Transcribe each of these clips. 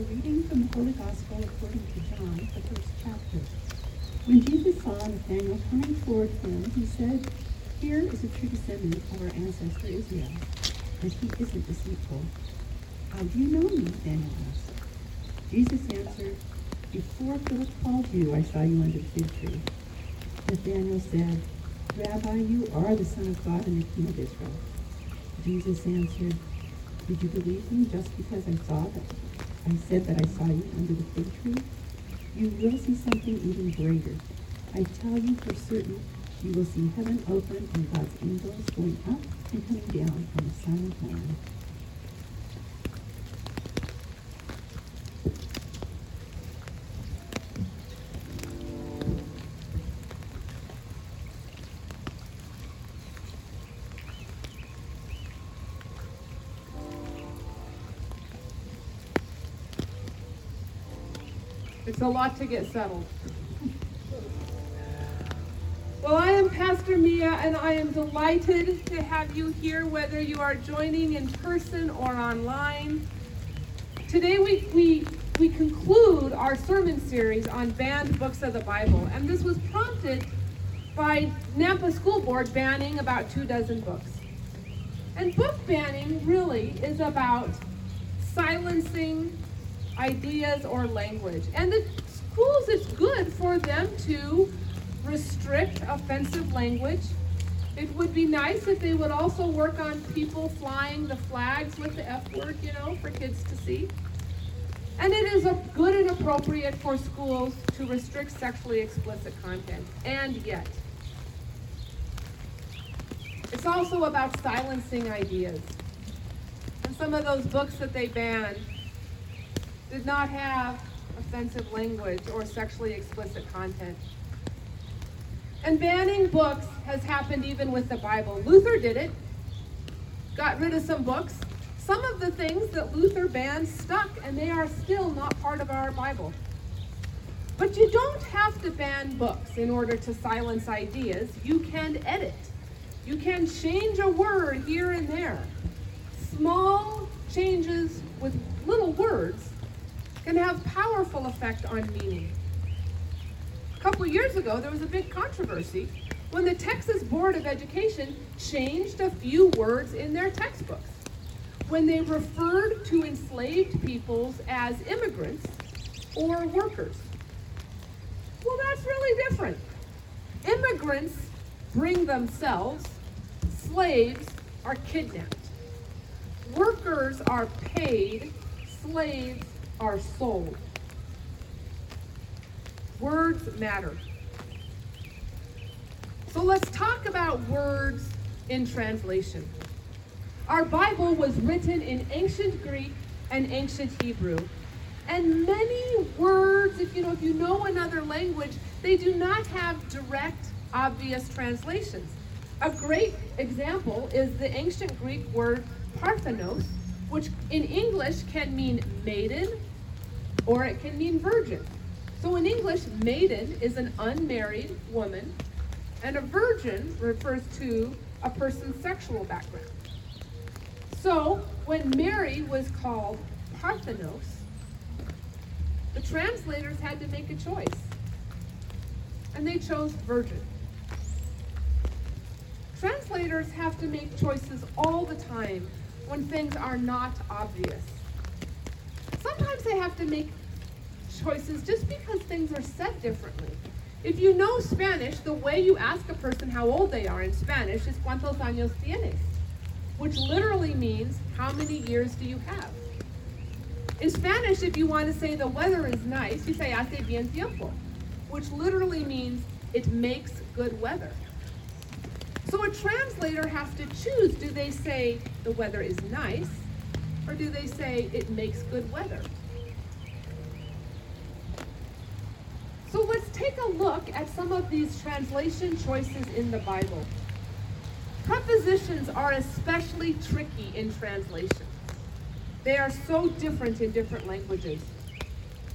A reading from the Holy Gospel according to John, the first chapter. When Jesus saw Nathanael coming toward him, he said, Here is a true descendant of our ancestor Israel, and he isn't deceitful. How do you know me? Nathanael asked. Jesus answered, Before Philip called you, I saw you under the fig tree. Nathanael said, Rabbi, you are the Son of God and the King of Israel. Jesus answered, Did you believe me just because I saw that I said that I saw you under the fig tree? You will see something even greater. I tell you for certain, you will see heaven open and God's angels going up and coming down on the Son of Man. A lot to get settled. Well, I am Pastor Mia, and I am delighted to have you here, whether you are joining in person or online. Today, we, we, we conclude our sermon series on banned books of the Bible, and this was prompted by Nampa School Board banning about two dozen books. And book banning really is about silencing ideas or language. And the schools, it's good for them to restrict offensive language. It would be nice if they would also work on people flying the flags with the F word, you know, for kids to see. And it is good and appropriate for schools to restrict sexually explicit content. And yet, it's also about silencing ideas. And some of those books that they banned did not have offensive language or sexually explicit content. And banning books has happened even with the Bible. Luther did it, got rid of some books. Some of the things that Luther banned stuck, and they are still not part of our Bible. But you don't have to ban books in order to silence ideas. You can edit. You can change a word here and there. Small changes with little words can have powerful effect on meaning. A couple years ago, there was a big controversy when the Texas Board of Education changed a few words in their textbooks. When they referred to enslaved peoples as immigrants or workers. Well, that's really different. Immigrants bring themselves, slaves are kidnapped. Workers are paid, slaves are soul. Words matter. So let's talk about words in translation. Our Bible was written in ancient Greek and ancient Hebrew. And many words, if you know, if you know another language, they do not have direct, obvious translations. A great example is the ancient Greek word parthenos, which in English can mean maiden or it can mean virgin. So in English, maiden is an unmarried woman, and a virgin refers to a person's sexual background. So when Mary was called Parthenos, the translators had to make a choice. And they chose virgin. Translators have to make choices all the time when things are not obvious. Sometimes they have to make choices just because things are said differently. If you know Spanish, the way you ask a person how old they are in Spanish is cuántos años tienes, which literally means how many years do you have. In Spanish, if you want to say the weather is nice, you say hace bien tiempo, which literally means it makes good weather. So a translator has to choose do they say the weather is nice or do they say it makes good weather? So let's take look at some of these translation choices in the Bible. Prepositions are especially tricky in translation. They are so different in different languages.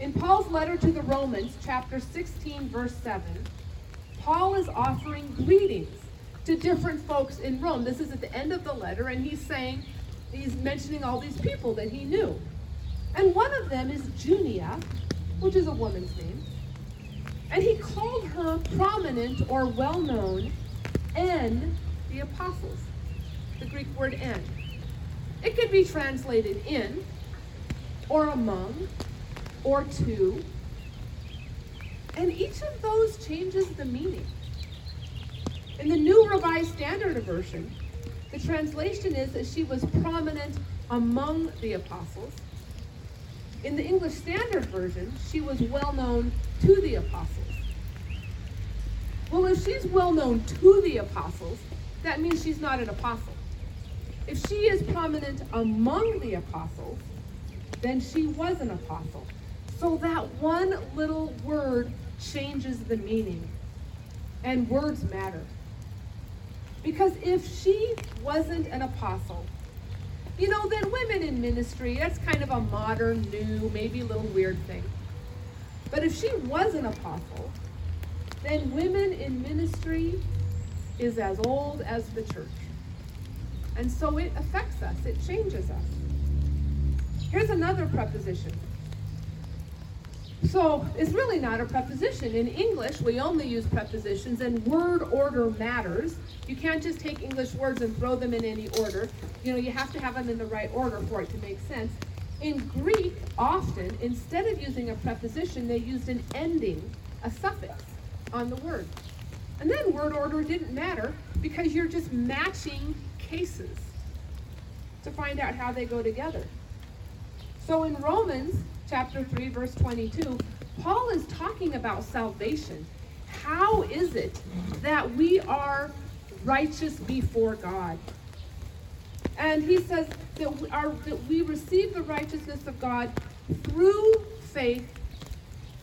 In Paul's letter to the Romans, chapter 16, verse 7, Paul is offering greetings to different folks in Rome. This is at the end of the letter, and he's saying, he's mentioning all these people that he knew. And one of them is Junia, which is a woman's name. And he called her prominent or well known in the apostles, the Greek word in. It could be translated in, or among, or to. And each of those changes the meaning. In the New Revised Standard Version, the translation is that she was prominent among the apostles. In the English Standard Version, she was well known to the apostles. Well, if she's well known to the apostles, that means she's not an apostle. If she is prominent among the apostles, then she was an apostle. So that one little word changes the meaning. And words matter. Because if she wasn't an apostle, you know, then women in ministry, that's kind of a modern, new, maybe a little weird thing. But if she was an apostle, then women in ministry is as old as the church. And so it affects us, it changes us. Here's another preposition. So it's really not a preposition. In English, we only use prepositions, and word order matters. You can't just take English words and throw them in any order. You know, you have to have them in the right order for it to make sense. In Greek, often, instead of using a preposition, they used an ending, a suffix on the word. And then word order didn't matter because you're just matching cases to find out how they go together. So in Romans chapter 3 verse 22, Paul is talking about salvation. How is it that we are righteous before God? And he says that we, are, that we receive the righteousness of God through faith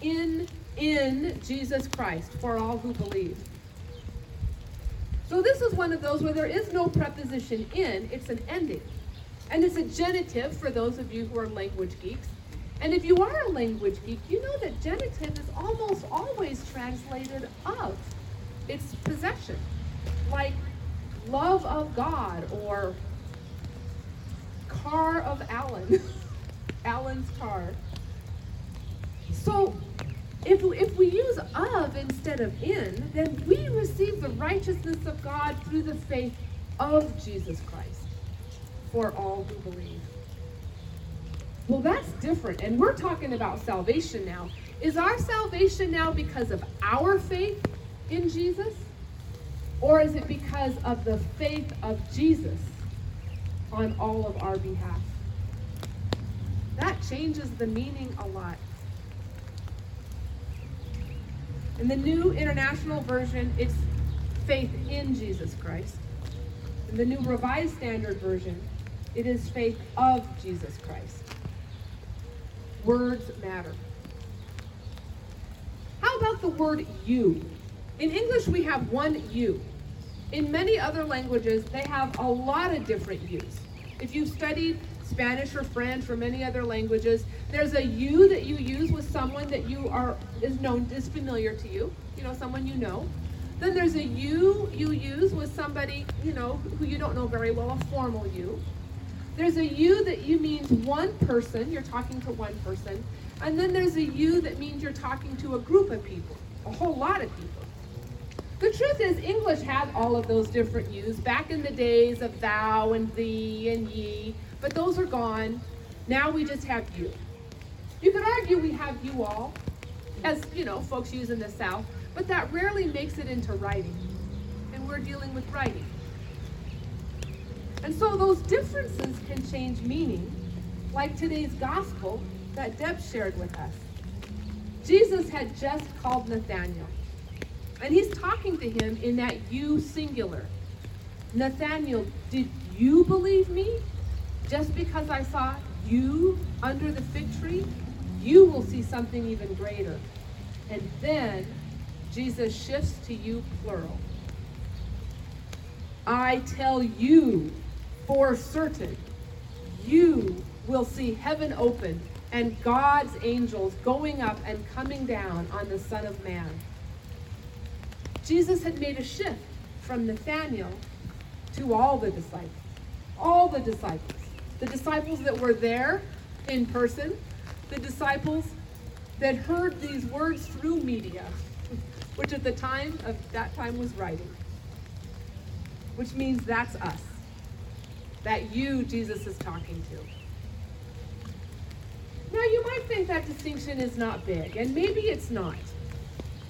in in Jesus Christ for all who believe. So this is one of those where there is no preposition in, it's an ending. And it's a genitive for those of you who are language geeks. And if you are a language geek, you know that genitive is almost always translated of. It's possession. Like love of God or car of Alan. Alan's car. So if, if we use of instead of in, then we receive the righteousness of God through the faith of Jesus Christ for all who believe. Well, that's different. And we're talking about salvation now. Is our salvation now because of our faith in Jesus? Or is it because of the faith of Jesus on all of our behalf? That changes the meaning a lot. In the New International Version, it's faith in Jesus Christ. In the New Revised Standard Version, it is faith of Jesus Christ. Words matter. How about the word you? In English, we have one you. In many other languages, they have a lot of different yous. If you've studied Spanish or French or many other languages, there's a you that you use with someone that you are is known is familiar to you, you know, someone you know. Then there's a you you use with somebody, you know, who you don't know very well, a formal you. There's a you that you means one person, you're talking to one person. And then there's a you that means you're talking to a group of people, a whole lot of people. The truth is, English had all of those different yous back in the days of thou and thee and ye, but those are gone. Now we just have you. You could argue we have you all, as you know, folks use in the South, but that rarely makes it into writing. And we're dealing with writing. And so those differences can change meaning, like today's gospel that Deb shared with us. Jesus had just called Nathanael, and he's talking to him in that you singular. Nathanael, did you believe me? Just because I saw you under the fig tree, you will see something even greater. And then Jesus shifts to you, plural. I tell you for certain, you will see heaven open and God's angels going up and coming down on the Son of Man. Jesus had made a shift from Nathanael to all the disciples. All the disciples. The disciples that were there in person, the disciples that heard these words through media, which at the time of that time was writing, which means that's us. That you, Jesus, is talking to. Now, you might think that distinction is not big, and maybe it's not.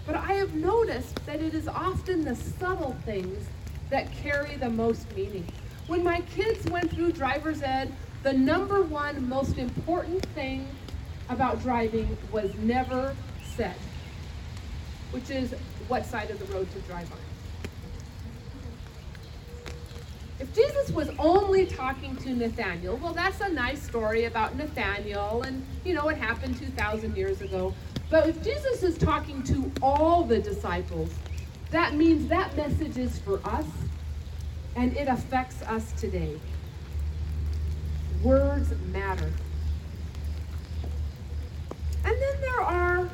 But I have noticed that it is often the subtle things that carry the most meaning. When my kids went through driver's ed, the number one most important thing about driving was never said, which is what side of the road to drive on. If Jesus was only talking to Nathanael, well, that's a nice story about Nathanael, and you know, it happened 2,000 years ago. But if Jesus is talking to all the disciples, that means that message is for us, and it affects us today. Words matter. And then there are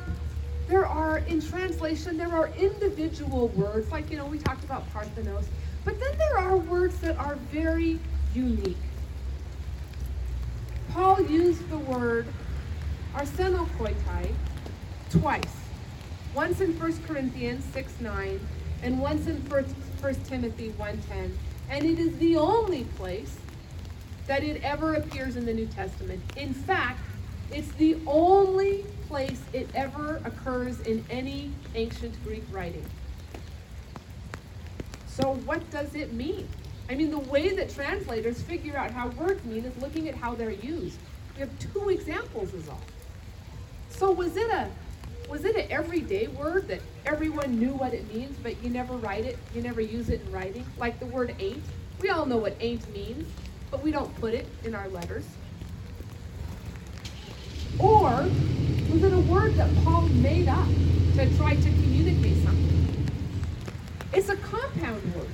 there are in translation there are individual words like you know we talked about parthenos but then there are words that are very unique. Paul used the word arsenokoitai twice. Once in 1 Corinthians 6 9 and once in 1 Timothy 1.10. And it is the only place that it ever appears in the New Testament. In fact, it's the only place it ever occurs in any ancient Greek writing. So what does it mean? I mean, the way that translators figure out how words mean is looking at how they're used. We have two examples is all. So was it a was it an everyday word that everyone knew what it means, but you never write it, you never use it in writing? Like the word ain't. We all know what ain't means, but we don't put it in our letters. Or was it a word that Paul made up to try to communicate something? It's a compound word.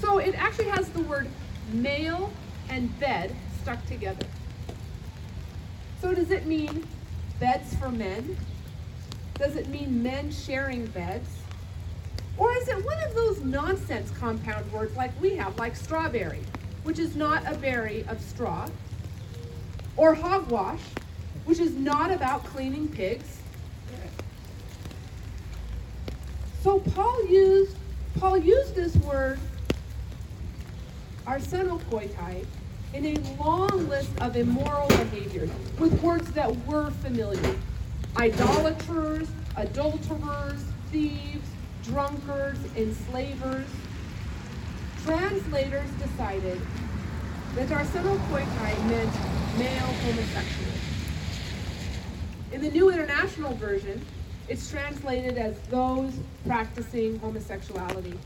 So it actually has the word male and bed stuck together. So does it mean beds for men? Does it mean men sharing beds? Or is it one of those nonsense compound words like we have, like strawberry, which is not a berry of straw? Or hogwash, which is not about cleaning pigs? So Paul used Paul used this word arsenokoitai in a long list of immoral behaviors with words that were familiar. Idolaters, adulterers, thieves, drunkards, enslavers. Translators decided that arsenokoitai meant male homosexual. In the New International Version, it's translated as those practicing homosexuality.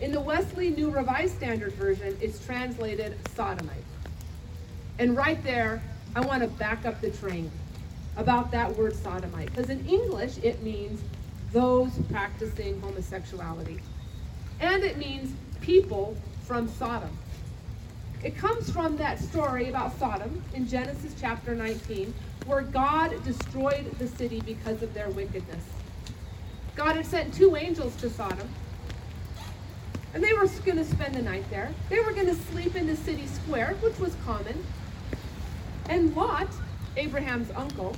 In the Wesley New Revised Standard Version, it's translated sodomite. And right there, I want to back up the train about that word sodomite. Because in English, it means those practicing homosexuality. And it means people from Sodom. It comes from that story about Sodom in Genesis chapter 19, where God destroyed the city because of their wickedness. God had sent two angels to Sodom, and they were going to spend the night there. They were going to sleep in the city square, which was common. And Lot, Abraham's uncle,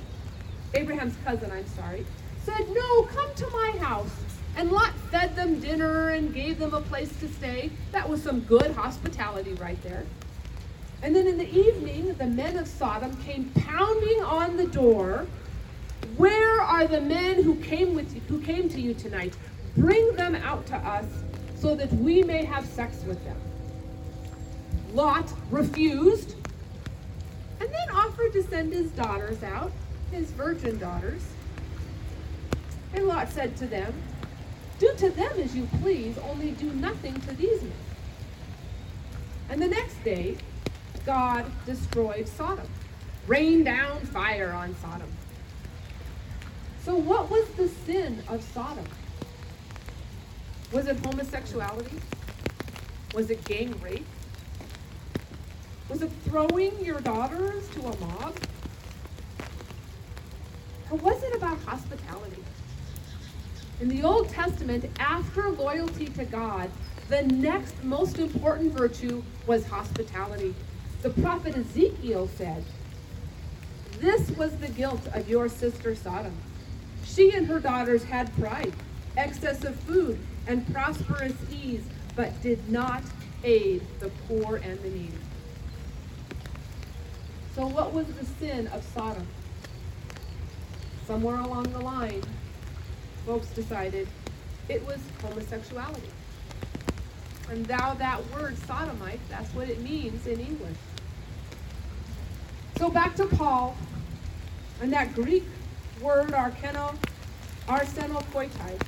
Abraham's cousin, I'm sorry, said, No, come to my house. And Lot fed them dinner and gave them a place to stay. That was some good hospitality right there. And then in the evening, the men of Sodom came pounding on the door. Where are the men who came with you, who came to you tonight? Bring them out to us so that we may have sex with them. Lot refused to send his daughters out, his virgin daughters. And Lot said to them, Do to them as you please, only do nothing to these men. And the next day, God destroyed Sodom, rained down fire on Sodom. So, what was the sin of Sodom? Was it homosexuality? Was it gang rape? Was it throwing your daughters to a mob? Or was it about hospitality? In the Old Testament, after loyalty to God, the next most important virtue was hospitality the prophet Ezekiel said, This was the guilt of your sister Sodom. She and her daughters had pride, excess of food, and prosperous ease, but did not aid the poor and the needy. So, what was the sin of Sodom? Somewhere along the line, folks decided it was homosexuality. And thou, that word sodomite, that's what it means in English. So back to Paul, and that Greek word arkeno, arsenokoitai.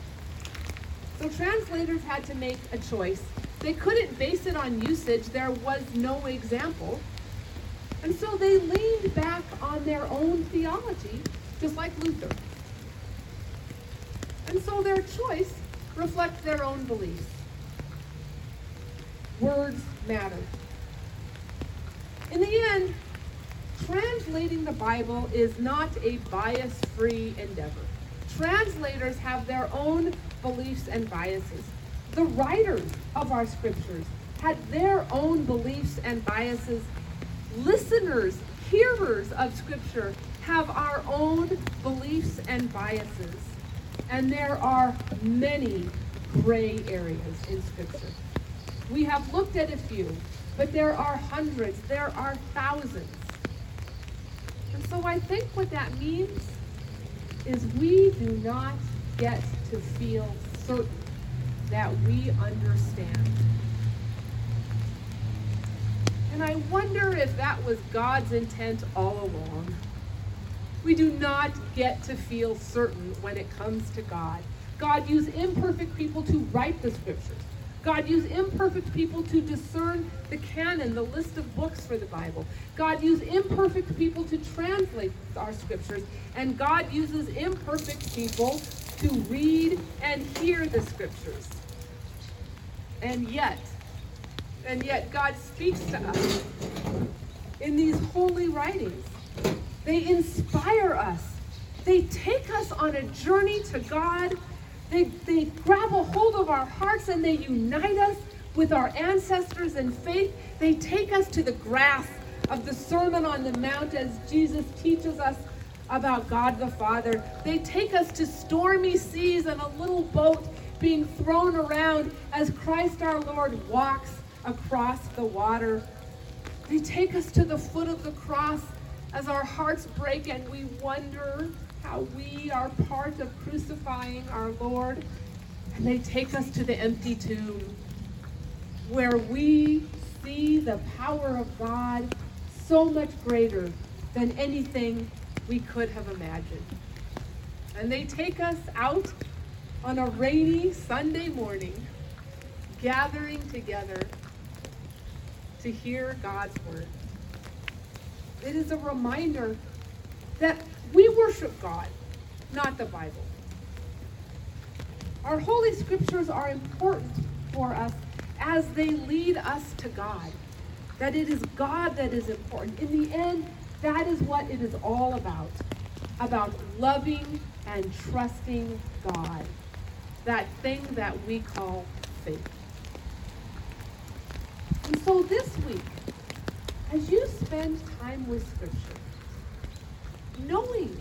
So translators had to make a choice. They couldn't base it on usage. There was no example. And so they leaned back on their own theology, just like Luther. And so their choice reflects their own beliefs. Words matter. In the end, translating the Bible is not a bias free endeavor. Translators have their own beliefs and biases. The writers of our scriptures had their own beliefs and biases. Listeners, hearers of scripture have our own beliefs and biases. And there are many gray areas in scripture. We have looked at a few, but there are hundreds, there are thousands. And so I think what that means is we do not get to feel certain that we understand. And I wonder if that was God's intent all along. We do not get to feel certain when it comes to God. God used imperfect people to write the scriptures. God used imperfect people to discern the canon, the list of books for the Bible. God used imperfect people to translate our scriptures. And God uses imperfect people to read and hear the scriptures. And yet, and yet God speaks to us in these holy writings. They inspire us. They take us on a journey to God they, they grab a hold of our hearts and they unite us with our ancestors in faith. They take us to the grasp of the Sermon on the Mount as Jesus teaches us about God the Father. They take us to stormy seas and a little boat being thrown around as Christ our Lord walks across the water. They take us to the foot of the cross as our hearts break and we wonder how we are part of crucifying our Lord. And they take us to the empty tomb where we see the power of God so much greater than anything we could have imagined. And they take us out on a rainy Sunday morning, gathering together to hear God's word. It is a reminder that we worship God, not the Bible. Our holy scriptures are important for us as they lead us to God. That it is God that is important. In the end, that is what it is all about. About loving and trusting God. That thing that we call faith. And so this week, as you spend time with Scripture, knowing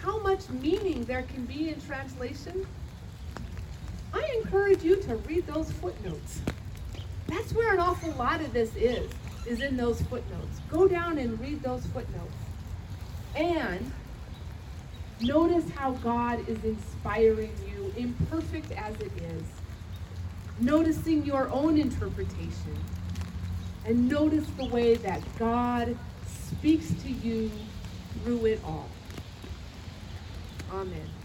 how much meaning there can be in translation, I encourage you to read those footnotes. That's where an awful lot of this is, is in those footnotes. Go down and read those footnotes. And notice how God is inspiring you, imperfect as it is. Noticing your own interpretation. And notice the way that God speaks to you through it all. Amen.